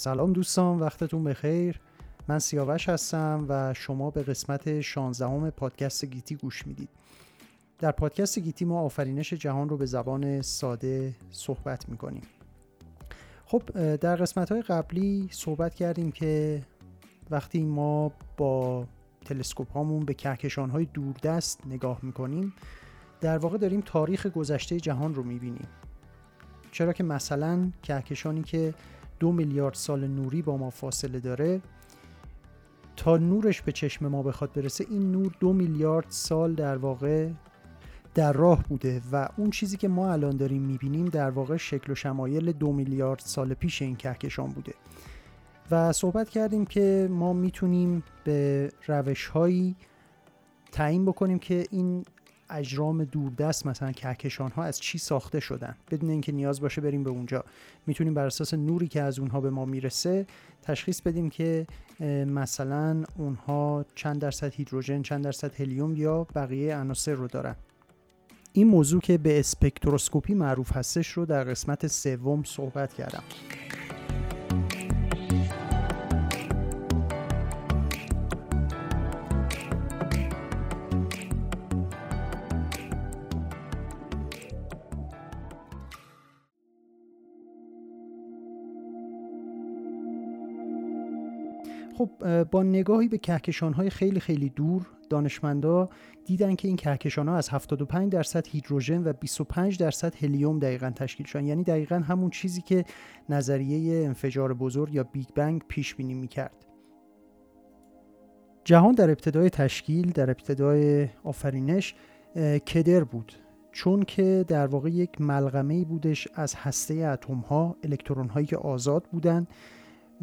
سلام دوستان وقتتون بخیر. من سیاوش هستم و شما به قسمت 16 پادکست گیتی گوش می‌دید. در پادکست گیتی ما آفرینش جهان رو به زبان ساده صحبت می‌کنیم. خب در قسمت های قبلی صحبت کردیم که وقتی ما با تلسکوپ هامون به کهکشان های دوردست نگاه می‌کنیم در واقع داریم تاریخ گذشته جهان رو می‌بینیم. چرا که مثلا کهکشانی که دو میلیارد سال نوری با ما فاصله داره. تا نورش به چشم ما بخواد برسه این نور دو میلیارد سال در واقع در راه بوده و اون چیزی که ما الان داریم می‌بینیم در واقع شکل و شمایل دو میلیارد سال پیش این کهکشان بوده. و صحبت کردیم که ما می‌تونیم به روش هایی تعیین بکنیم که این اجرام دوردست مثلا کهکشان ها از چی ساخته شدن؟ بدون اینکه نیاز باشه بریم به اونجا. می‌تونیم بر اساس نوری که از اونها به ما می‌رسه تشخیص بدیم که مثلا اونها چند درصد هیدروژن چند درصد هلیوم یا بقیه عناصر رو دارن. این موضوع که به اسپکتروسکوپی معروف هستش رو در قسمت سوم صحبت کردم. خب با نگاهی به کهکشان های خیلی خیلی دور دانشمندا دیدن که این کهکشان ها از 75 درصد هیدروژن و 25 درصد هلیوم دقیقا تشکیل شدن. یعنی دقیقا همون چیزی که نظریه انفجار بزرگ یا بیگ بنگ پیش بینی می‌کرد. جهان در ابتدای تشکیل در ابتدای آفرینش کدر بود. چون که در واقع یک ملغمه بودش از هسته اتم ها الکترون هایی که آزاد بودند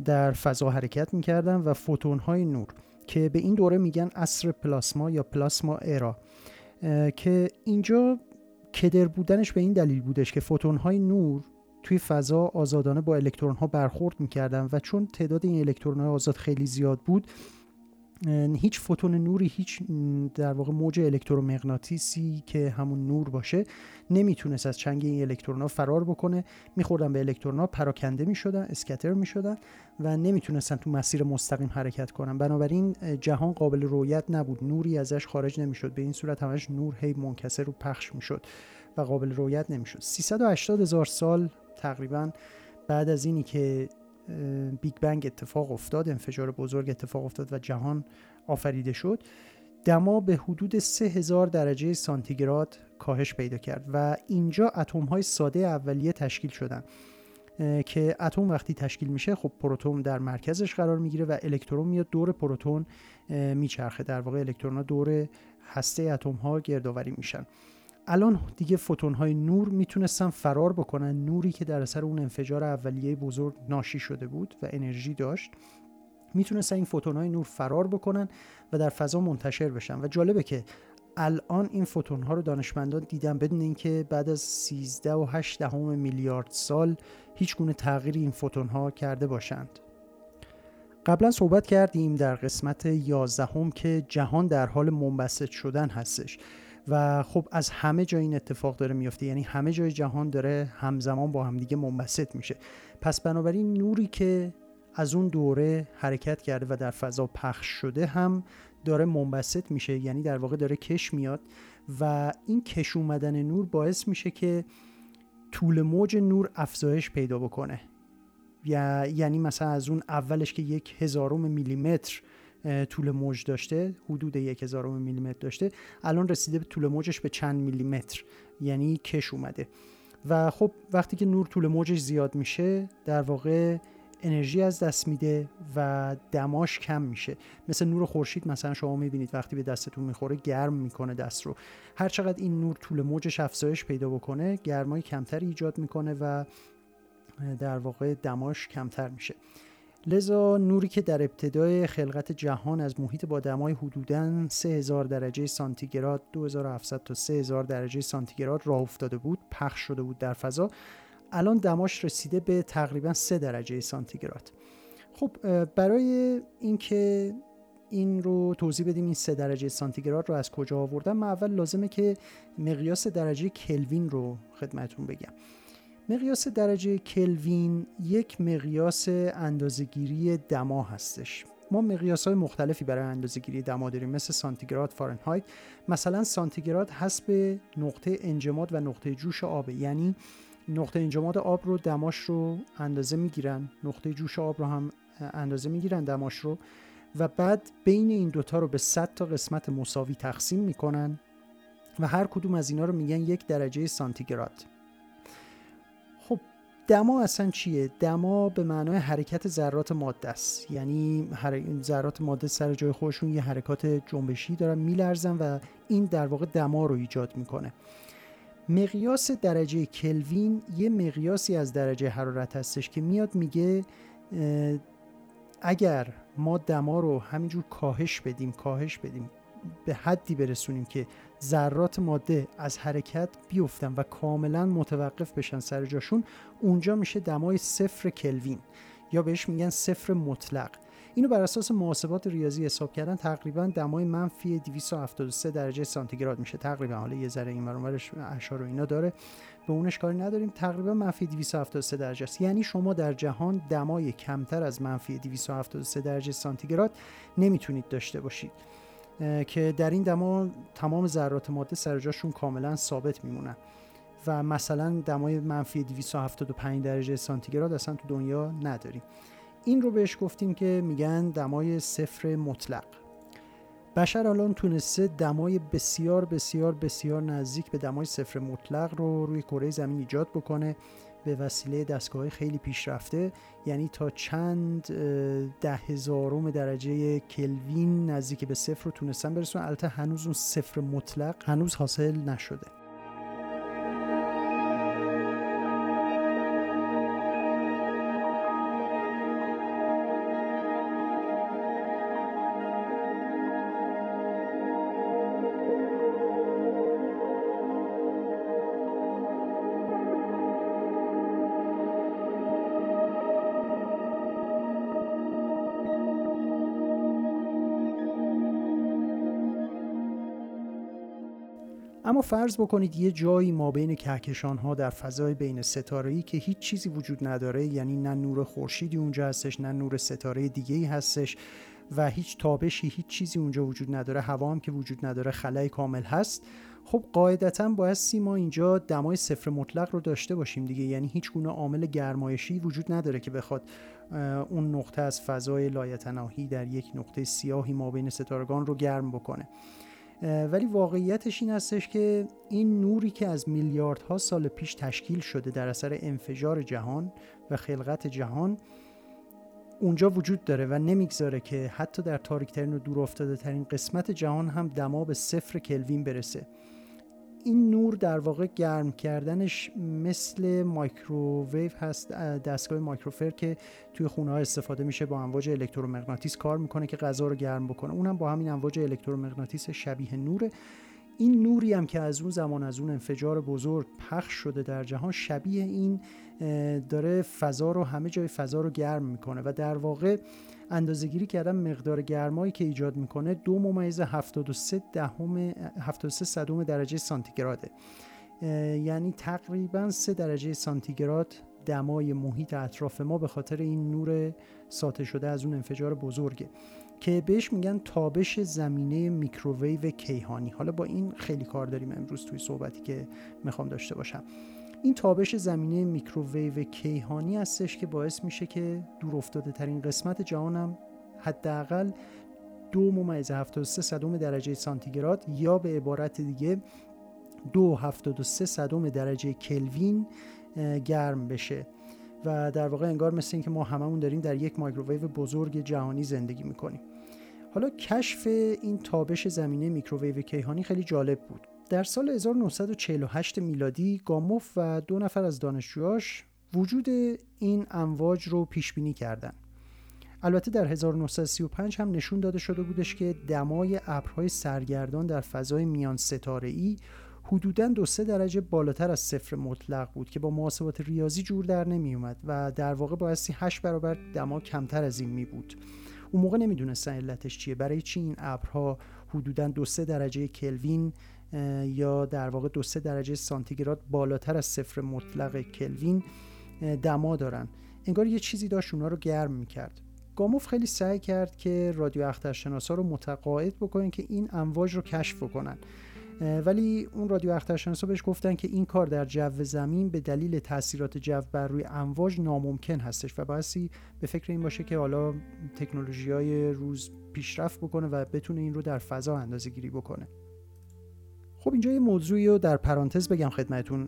در فضا حرکت می‌کردن و فوتون های نور که به این دوره میگن اصر پلاسما یا پلاسما ارا که اینجا کدر بودنش به این دلیل بودش که فوتون های نور توی فضا آزادانه با الکترون ها برخورد می‌کردن و چون تعداد این الکترون های آزاد خیلی زیاد بود هیچ فوتون نوری هیچ در واقع موج الکترومغناطیسی که همون نور باشه نمی‌تونست از چنگ این الکترون ها فرار بکنه. میخوردن به الکترون ها پراکنده می‌شدن scatter می‌شدن و نمی‌تونستن تو مسیر مستقیم حرکت کنن. بنابراین جهان قابل رویت نبود. نوری ازش خارج نمی‌شد. به این صورت همش نور هی منکسر رو پخش می‌شد و قابل رویت نمی‌شد. 380 هزار سال تقریبا بعد از اینی که Big Bang اتفاق افتاد انفجار بزرگ اتفاق افتاد و جهان آفریده شد. دما به حدود 3000 درجه سانتیگراد کاهش پیدا کرد و اینجا اتم های ساده اولیه تشکیل شدن که اتم وقتی تشکیل میشه خب پروتون در مرکزش قرار می‌گیره و الکترون میاد دور پروتون میچرخه. در واقع الکترون ها دور هسته اتم ها گردآوری میشن. الان دیگه فوتون های نور می‌تونستن فرار بکنن. نوری که در اثر اون انفجار اولیه بزرگ ناشی شده بود و انرژی داشت می‌تونستن این فوتون های نور فرار بکنن و در فضا منتشر بشن. و جالبه که الان این فوتون ها رو دانشمندان دیدن بدون اینکه بعد از 13 و 8 دهم میلیارد سال هیچ گونه تغییری این فوتون ها کرده باشند. قبلا صحبت کردیم در قسمت 11 که جهان در حال منبسط شدن هستش. و خب از همه جای این اتفاق داره میفته یعنی همه جای جهان داره همزمان با همدیگه منبسط میشه. پس بنابراین نوری که از اون دوره حرکت کرده و در فضا پخش شده هم داره منبسط میشه. یعنی در واقع داره کش میاد و این کش اومدن نور باعث میشه که طول موج نور افزایش پیدا بکنه. یعنی مثلا از اون اولش که یک هزارم میلیمتر طول موج داشته حدود یک هزارم میلیمتر داشته. الان رسیده به طول موجش به چند میلیمتر یعنی کش اومده. و خب وقتی که نور طول موجش زیاد میشه در واقع انرژی از دست میده و دماش کم میشه. مثل نور خورشید مثلا شما می‌بینید وقتی به دستتون می‌خوره گرم می‌کنه دست رو. هر چقدر این نور طول موجش افزایش پیدا بکنه گرمای کمتری ایجاد می‌کنه و در واقع دماش کمتر میشه. لذا نوری که در ابتدای خلقت جهان از محیط با دمای حدوداً 3000 درجه سانتیگراد 2700 تا 3000 درجه سانتیگراد راه افتاده بود پخش شده بود در فضا. الان دماش رسیده به تقریبا 3 درجه سانتیگراد. خب برای اینکه این رو توضیح بدیم این 3 درجه سانتیگراد رو از کجا آوردم من اول لازمه که مقیاس درجه کلوین رو خدمتون بگم. مقیاس درجه کلوین یک مقیاس اندازهگیری دما هستش. ما مقیاس های مختلفی برای اندازهگیری دما داریم مثل سانتیگراد فارنهایت. مثلا سانتیگراد حسب نقطه انجماد و نقطه جوش آب یعنی نقطه انجماد آب رو دماش رو اندازه می‌گیرن نقطه جوش آب رو هم اندازه می‌گیرن دماش رو و بعد بین این دوتا رو به 100 تا قسمت مساوی تقسیم می‌کنن و هر کدوم از اینا رو میگن یک درجه سانتیگراد. دما اصلا چیه؟ دما به معنای حرکت ذرات ماده است. یعنی ذرات ماده سر جای خودشون یه حرکات جنبشی دارن میلرزن و این در واقع دما رو ایجاد می‌کنه. مقیاس درجه کلوین یه مقیاسی از درجه حرارت هستش که میاد میگه اگر ما دما رو همینجور کاهش بدیم کاهش بدیم به حدی برسونیم که ذرات ماده از حرکت بیفتن و کاملا متوقف بشن سر جاشون اونجا میشه دمای صفر کلوین یا بهش میگن صفر مطلق. اینو بر اساس محاسبات ریاضی حساب کردن تقریبا دمای منفی 273 درجه سانتیگراد میشه. تقریبا حالا یه ذره این اونورش اشار و اینا داره. به اونش کاری نداریم. تقریبا منفی 273 درجه است. یعنی شما در جهان دمای کمتر از منفی 273 درجه سانتیگراد نمی‌تونید داشته باشید. که در این دما تمام ذرات ماده سر جاشون کاملا ثابت میمونن. و مثلا دمای منفی 275 درجه سانتیگراد اصلا تو دنیا نداریم. این رو بهش گفتیم که میگن دمای صفر مطلق. بشر الان تونسته دمای بسیار بسیار بسیار نزدیک به دمای صفر مطلق رو روی کره زمین ایجاد بکنه به وسیله دستگاه خیلی پیشرفته. یعنی تا چند ده هزارم درجه کلوین نزدیک به صفر رو تونستن برسون البته هنوز اون صفر مطلق هنوز حاصل نشده. فرض بکنید یه جایی ما بین کهکشان ها در فضای بین ستاره که هیچ چیزی وجود نداره یعنی نه نور خورشیدی اونجا هستش نه نور ستاره دیگه ای هستش و هیچ تابشی هیچ چیزی اونجا وجود نداره هوا هم که وجود نداره خلای کامل هست خب قاعدتا باید ما اینجا دمای صفر مطلق رو داشته باشیم دیگه. یعنی هیچ گونه عامل گرمایشی وجود نداره که بخواد اون نقطه از فضای لایتناهی در یک نقطه سیاهی ما بین ستارگان رو گرم بکنه. ولی واقعیتش این هستش که این نوری که از میلیاردها سال پیش تشکیل شده در اثر انفجار جهان و خلقت جهان اونجا وجود داره و نمی‌گذاره که حتی در تاریکترین و دور افتاده ترین قسمت جهان هم دما به صفر کلوین برسه. این نور در واقع گرم کردنش مثل مایکروویو هست دستگاه مایکروفر که توی خونه ها استفاده میشه با امواج الکترومغناطیس کار می‌کنه که غذا رو گرم بکنه. اونم با همین امواج الکترومغناطیس شبیه نوره. این نوری هم که از اون زمان از اون انفجار بزرگ پخش شده در جهان شبیه این داره فضا رو همه جای فضا رو گرم می‌کنه و در واقع اندازه گیری کردن مقدار گرمایی که ایجاد می‌کنه دو ممیز 73 دهم 73 صدم درجه سانتیگراده. یعنی تقریبا 3 درجه سانتیگراد دمای محیط اطراف ما به خاطر این نور ساطع شده از اون انفجار بزرگه که بهش میگن تابش زمینه میکروویو کیهانی. حالا با این خیلی کار داریم امروز توی صحبتی که می‌خوام داشته باشم. این تابش زمینه میکروویو کیهانی هستش که باعث میشه که دور افتاده ترین قسمت جهانم حداقل دو ممیز 73 صدم درجه سانتیگراد یا به عبارت دیگه دو 73 صدم درجه کلوین گرم بشه. و در واقع انگار مثل اینکه ما هممون داریم در یک مایکروویو بزرگ جهانی زندگی می‌کنیم. حالا کشف این تابش زمینه میکروویو کیهانی خیلی جالب بود. در سال 1948 میلادی گاموف و دو نفر از دانشجوهاش وجود این امواج رو پیش بینی کردن البته در 1935 هم نشون داده شده بودش که دمای ابرهای سرگردان در فضای میان ستاره ای حدوداً دو سه درجه بالاتر از صفر مطلق بود که با محاسبات ریاضی جور در نمی اومد و در واقع بایستی 8 برابر دما کمتر از این می بود اون موقع نمی‌دونستن علتش چیه. برای چی این ابرها حدوداً دو سه درجه کلوین یا در واقع دو سه درجه سانتیگراد بالاتر از صفر مطلق کلوین دما دارن. انگار یه چیزی داشت اونا رو گرم می‌کرد. گاموف خیلی سعی کرد که رادیو اخترشناسا رو متقاعد بکنن که این امواج رو کشف بکنن. ولی اون رادیو اخترشناسا بهش گفتن که این کار در جو زمین به دلیل تاثیرات جو بر روی امواج ناممکن هستش و باعثی به فکر این باشه که حالا تکنولوژی های روز پیشرفت بکنه و بتونه این رو در فضا اندازه گیری بکنه. خب اینجا یه موضوعی رو در پرانتز بگم خدمتون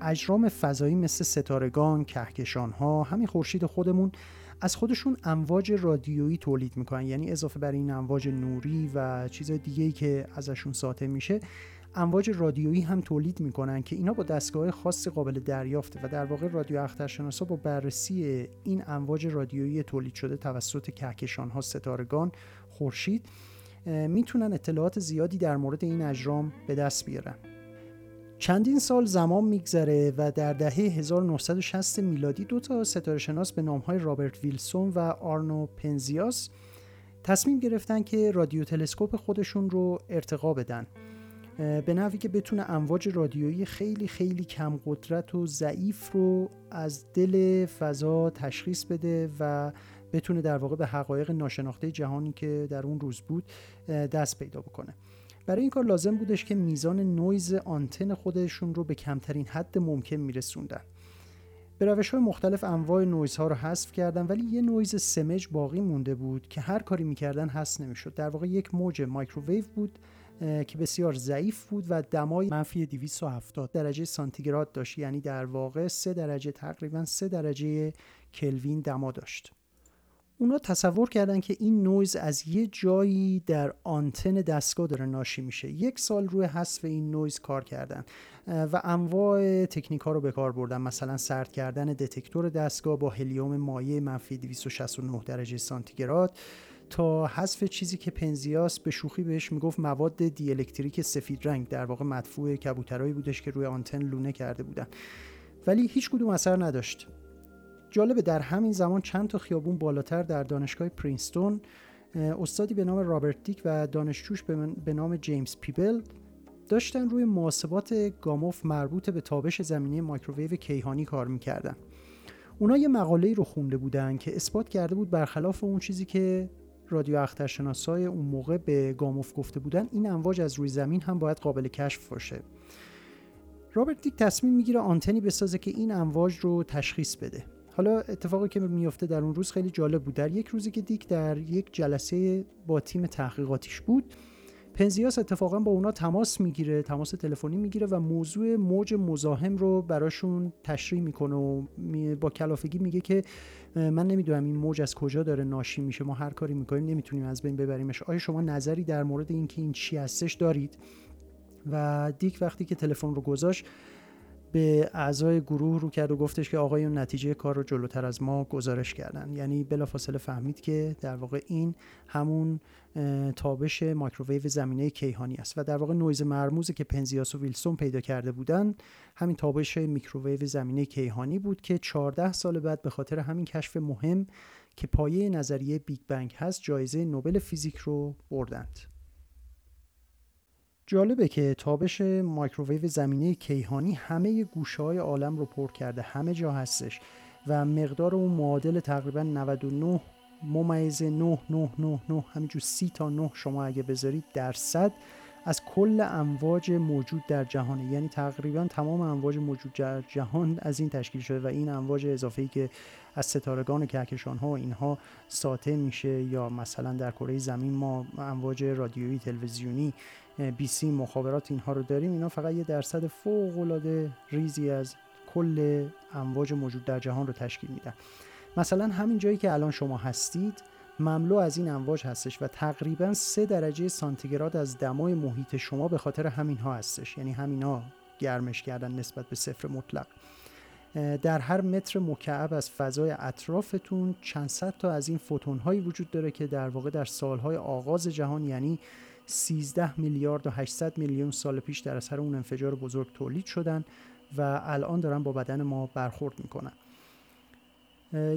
اجرام فضایی مثل ستارگان، کهکشان ها، همین خورشید خودمون از خودشون امواج رادیویی تولید می‌کنن. یعنی اضافه بر این امواج نوری و چیز دیگه ای که ازشون ساطع میشه امواج رادیویی هم تولید می‌کنن که اینا با دستگاه خاص قابل دریافته و در واقع رادیو اخترشناسا با بررسی این امواج رادیویی تولید شده توسط کهکشان ها ستارگان خورشید می‌تونن اطلاعات زیادی در مورد این اجرام به دست بیارن. چندین سال زمان میگذره و در دهه 1960 میلادی دو تا ستاره شناس به نامهای رابرت ویلسون و آرنو پنزیاس تصمیم گرفتن که رادیو تلسکوپ خودشون رو ارتقا بدن. به نوعی که بتونه امواج رادیویی خیلی خیلی کم قدرت و ضعیف رو از دل فضا تشخیص بده و بتونه در واقع به حقایق ناشناخته جهانی که در اون روز بود دست پیدا بکنه. برای این کار لازم بودش که میزان نویز آنتن خودشون رو به کمترین حد ممکن میرسوندن. به روش های مختلف انواع نویز ها رو حذف کردن ولی یه نویز سمج باقی مونده بود که هر کاری می‌کردن حذف نمی‌شد. در واقع یک موج مایکروویو بود که بسیار ضعیف بود و دمای منفی 270 درجه سانتیگراد داشت. یعنی در واقع 3 درجه تقریبا 3 درجه کلوین دما داشت. اونا تصور کردن که این نویز از یه جایی در آنتن دستگاه داره ناشی میشه. یک سال روی حذف این نویز کار کردن. و انواع تکنیک ها رو به کار بردن. مثلا سرد کردن دتکتور دستگاه با هلیوم مایع منفی 269 درجه سانتیگراد. تا حذف چیزی که پنزیاس به شوخی بهش می‌گفت مواد دیالکتریک سفید رنگ در واقع مدفوع کبوترایی بودش که روی آنتن لونه کرده بودن. ولی هیچ کدوم اثر نداشت. جالبه در همین زمان چند تا خیابون بالاتر در دانشگاه پرینستون استادی به نام رابرت دیک و دانشجوش به نام جیمز پیبل داشتن روی محاسبات گاموف مربوط به تابش زمینه مایکروویو کیهانی کار می‌کردن. اونا یه مقاله رو خونده بودن که اثبات کرده بود برخلاف اون چیزی که رادیو اخترشناسای اون موقع به گاموف گفته بودن این امواج از روی زمین هم باید قابل کشف باشه. رابرت دیک تصمیم می‌گیره آنتنی بسازه که این امواج رو تشخیص بده. حالا اتفاقی که میفته در اون روز خیلی جالب بود. در یک روزی که دیک در یک جلسه با تیم تحقیقاتیش بود پنزیاس اتفاقا با اونا تماس می‌گیره تماس تلفنی می‌گیره و موضوع موج مزاحم رو براشون تشریح می‌کنه و با کلافگی میگه که من نمی‌دونم این موج از کجا داره ناشی میشه ما هر کاری می‌کنیم نمی‌تونیم از بین ببریمش. آیا شما نظری در مورد اینکه این چی هستش دارید؟ و دیک وقتی که تلفن رو گذاشت به اعضای گروه رو کرد و گفتش که آقایون نتیجه کار رو جلوتر از ما گزارش کردن. یعنی بلافاصله فهمید که در واقع این همون تابش مایکروویو زمینه کیهانی است و در واقع نویز مرموزی که پنزیاس و ویلسون پیدا کرده بودن همین تابش میکروویو زمینه کیهانی بود که 14 سال بعد به خاطر همین کشف مهم که پایه نظریه بیگ بنگ هست جایزه نوبل فیزیک رو بردند. جالبه که تابش مایکروویو زمینه کیهانی همه گوشه های عالم رو پر کرده همه جا هستش و مقدار اون معادل تقریبا 99 ممیز 9 همینجور 30 تا 9 شما اگه بذارید درصد از کل امواج موجود در جهانه. یعنی تقریبا تمام امواج موجود در جهان از این تشکیل شده و این امواج اضافه ای که از ستارگان و کهکشان ها و اینها ساطع میشه یا مثلا در کره زمین ما امواج رادیویی تلویزیونی بی سی مخابرات اینها رو داریم اینا فقط یه درصد فوق العاده ریزی از کل امواج موجود در جهان رو تشکیل میدن. مثلا همین جایی که الان شما هستید مملو از این امواج هستش و تقریبا سه درجه سانتیگراد از دمای محیط شما به خاطر همین ها هستش. یعنی همین ها گرمش کردن نسبت به صفر مطلق. در هر متر مکعب از فضای اطرافتون چند صد تا از این فوتون هایی وجود داره که در واقع در سالهای آغاز جهان یعنی 13 میلیارد و 800 میلیون سال پیش در اثر اون انفجار بزرگ تولید شدن و الان دارن با بدن ما برخورد می‌کنن.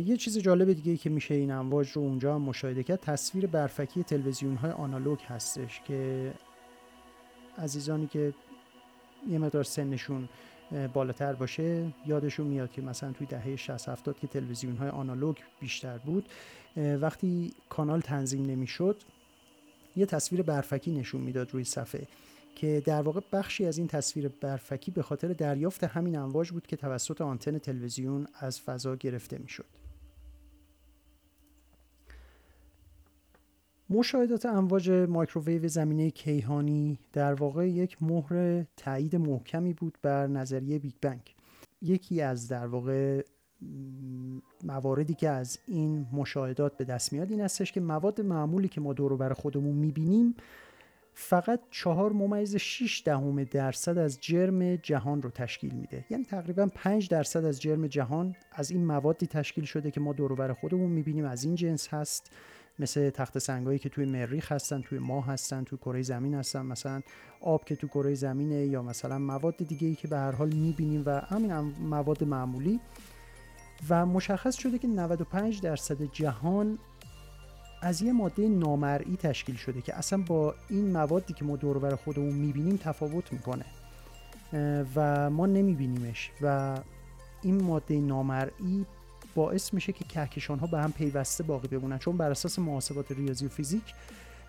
یه چیز جالب دیگه ای که میشه این امواج رو اونجا هم مشاهده کرد تصویر برفکی تلویزیون های آنالوگ هستش که عزیزانی که یه مقدار سنشون بالاتر باشه یادشون میاد که مثلا توی دهه 60 70 که تلویزیون های آنالوگ بیشتر بود وقتی کانال تنظیم نمی‌شد یه تصویر برفکی نشون می‌داد روی صفحه که در واقع بخشی از این تصویر برفکی به خاطر دریافت همین امواج بود که توسط آنتن تلویزیون از فضا گرفته می‌شد. مشاهدات امواج مایکروویو زمینه کیهانی در واقع یک مهر تایید محکمی بود بر نظریه بیگ بنگ یکی از در واقع مواردی که از این مشاهدات به دست میاد این هستش که مواد معمولی که ما دور بر خودمون می‌بینیم فقط چهار ممیز 6 دهم درصد از جرم جهان رو تشکیل میده. یعنی تقریبا 5 درصد از جرم جهان از این موادی تشکیل شده که ما دور بر خودمون می‌بینیم. از این جنس هست مثل تخت سنگایی که توی مریخ هستن توی ماه هستن توی کره زمین هستن. مثلا آب که توی کره زمینه یا مثلا مواد دیگه ای که به هر حال می‌بینیم و همین مواد معمولی و مشخص شده که 95 درصد جهان از یه ماده نامرئی تشکیل شده که اصلا با این موادی که ما دور بر خودمون می‌بینیم تفاوت می‌کنه. و ما نمیبینیمش و این ماده نامرئی باعث میشه که کهکشان ها به هم پیوسته باقی بمونن. چون بر اساس محاسبات ریاضی و فیزیک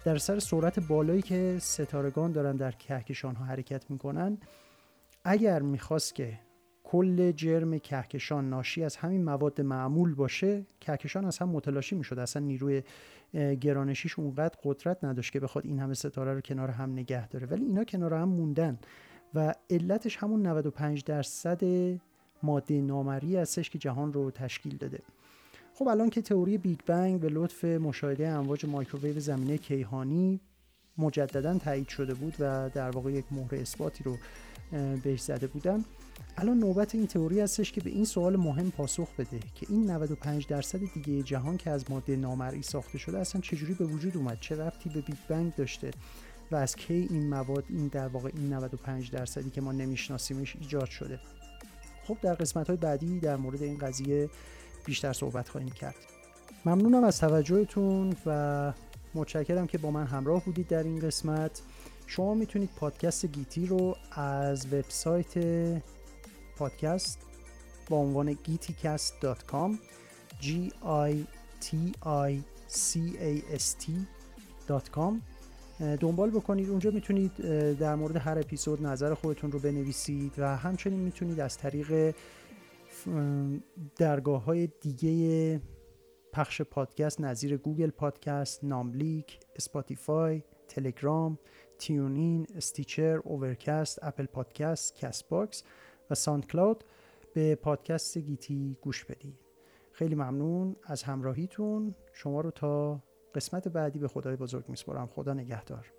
در سر سرعت بالایی که ستارگان دارن در کهکشان ها حرکت می‌کنن اگر می‌خواست که کل جرم کهکشان ناشی از همین مواد معمول باشه کهکشان هم متلاشی می‌شد. اصلا نیروی گرانشیش اونقدر قدرت نداشت که بخواد این همه ستاره رو کنار هم نگه داره. ولی اینا کنار هم موندن و علتش همون 95 درصد ماده نامری هستش که جهان رو تشکیل داده. خب الان که تئوری بیگ بنگ به لطف مشاهده امواج مایکروویو زمینه کیهانی مجددا تایید شده بود و در واقع یک مهر اثباتی رو بهش زده بودن الان نوبت این تئوری هستش که به این سوال مهم پاسخ بده که این 95 درصد دیگه جهان که از ماده نامرئی ساخته شده اصلا چجوری به وجود اومد؟ چه ربطی به بیگ بنگ داشته؟ و از کی این مواد این در واقع این 95 درصدی که ما نمیشناسیمش ایجاد شده؟ خب در قسمت های بعدی در مورد این قضیه بیشتر صحبت خواهیم کرد. ممنونم از توجهتون و متشکرم که با من همراه بودید در این قسمت. شما می‌تونید پادکست گیتی رو از وبسایت پادکست با عنوان giticast.com g i t i c a s t.com دنبال بکنید. اونجا می‌تونید در مورد هر اپیزود نظر خودتون رو بنویسید و همچنین می‌تونید از طریق درگاه های دیگه پخش پادکست نظیر گوگل پادکست، ناملیک، اسپاتیفای، تلگرام، TuneIn، Stitcher، Overcast، اپل پادکست، Castbox و SoundCloud به پادکست گیتی گوش بدید. خیلی ممنون از همراهیتون. شما رو تا قسمت بعدی به خدای بزرگ میسپارم. خدا نگهدار.